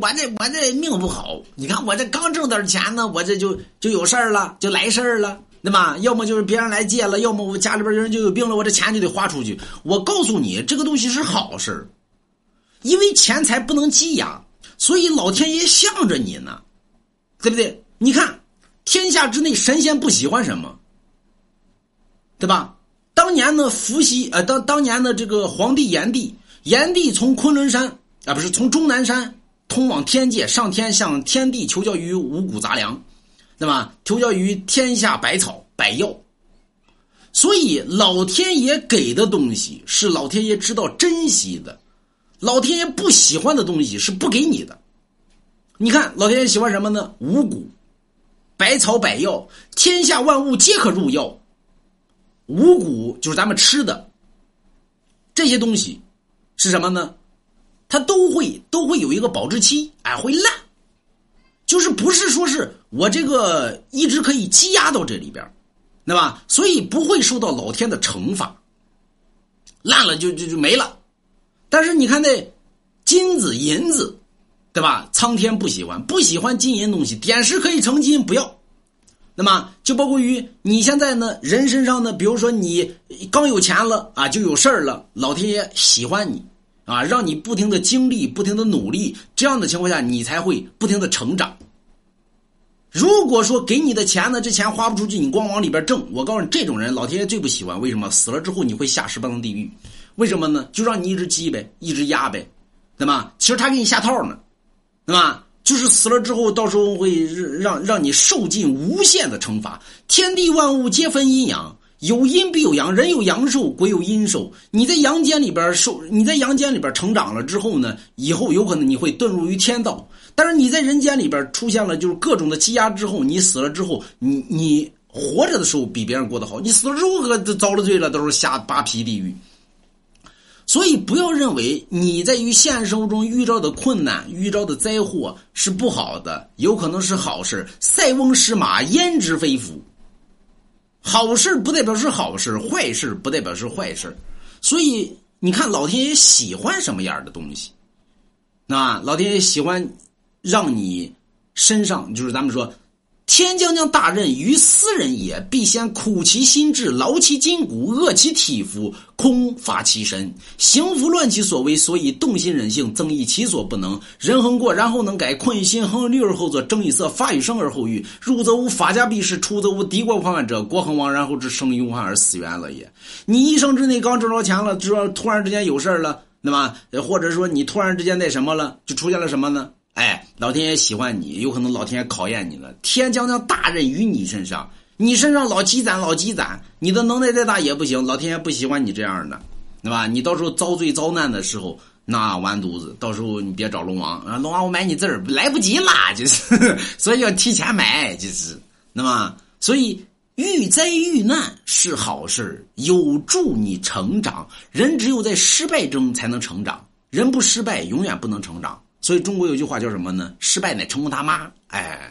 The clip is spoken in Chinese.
我这我这命不好，你看我这刚挣点钱呢，我这就就有事儿了，就来事儿了，对吧？要么就是别人来借了，要么我家里边人就有病了，我这钱就得花出去。我告诉你，这个东西是好事因为钱财不能积压，所以老天爷向着你呢，对不对？你看，天下之内神仙不喜欢什么，对吧？当年呢，伏羲呃，当当年的这个皇帝炎帝，炎帝从昆仑山啊，不是从终南山。通往天界，上天向天地求教于五谷杂粮，对吧？求教于天下百草百药。所以老天爷给的东西是老天爷知道珍惜的，老天爷不喜欢的东西是不给你的。你看，老天爷喜欢什么呢？五谷、百草、百药，天下万物皆可入药。五谷就是咱们吃的这些东西，是什么呢？它都会都会有一个保质期，哎，会烂，就是不是说是我这个一直可以积压到这里边，对吧？所以不会受到老天的惩罚，烂了就就就没了。但是你看那金子银子，对吧？苍天不喜欢，不喜欢金银东西，点石可以成金，不要。那么就包括于你现在呢，人身上呢，比如说你刚有钱了啊，就有事儿了，老天爷喜欢你。啊，让你不停的经历，不停的努力，这样的情况下，你才会不停的成长。如果说给你的钱呢，这钱花不出去，你光往里边挣，我告诉你，这种人老天爷最不喜欢。为什么？死了之后你会下十八层地狱？为什么呢？就让你一直积呗，一直压呗，对吧？其实他给你下套呢，对吧？就是死了之后，到时候会让让你受尽无限的惩罚。天地万物皆分阴阳。有阴必有阳，人有阳寿，鬼有阴寿。你在阳间里边受，你在阳间里边成长了之后呢，以后有可能你会遁入于天道。但是你在人间里边出现了就是各种的积压之后，你死了之后，你你活着的时候比别人过得好，你死了之后可遭了罪了，都是下八皮地狱。所以不要认为你在于现实生活中遇到的困难、遇到的灾祸是不好的，有可能是好事。塞翁失马，焉知非福。好事不代表是好事，坏事不代表是坏事，所以你看，老天爷喜欢什么样的东西？那老天爷喜欢让你身上，就是咱们说。天将降大任于斯人也，必先苦其心志，劳其筋骨，饿其体肤，空乏其身，行拂乱其所为，所以动心忍性，增益其所不能。人恒过，然后能改；困于心，恒虑而后作。正以色，发于生而后育。入则无法家必士，出则无敌国狂患者。国恒亡，然后之生于忧患而死于安乐也。你一生之内刚挣着钱了，知道突然之间有事了，对吧？或者说你突然之间那什么了，就出现了什么呢？哎，老天爷喜欢你，有可能老天爷考验你了。天将降大任于你身上，你身上老积攒，老积攒，你的能耐再大也不行。老天爷不喜欢你这样的，对吧？你到时候遭罪遭难的时候，那完犊子。到时候你别找龙王啊，龙王我买你字儿来不及啦，就是，所以要提前买，就是，那么，所以遇灾遇难是好事，有助你成长。人只有在失败中才能成长，人不失败永远不能成长。所以中国有句话叫什么呢？失败乃成功他妈！哎。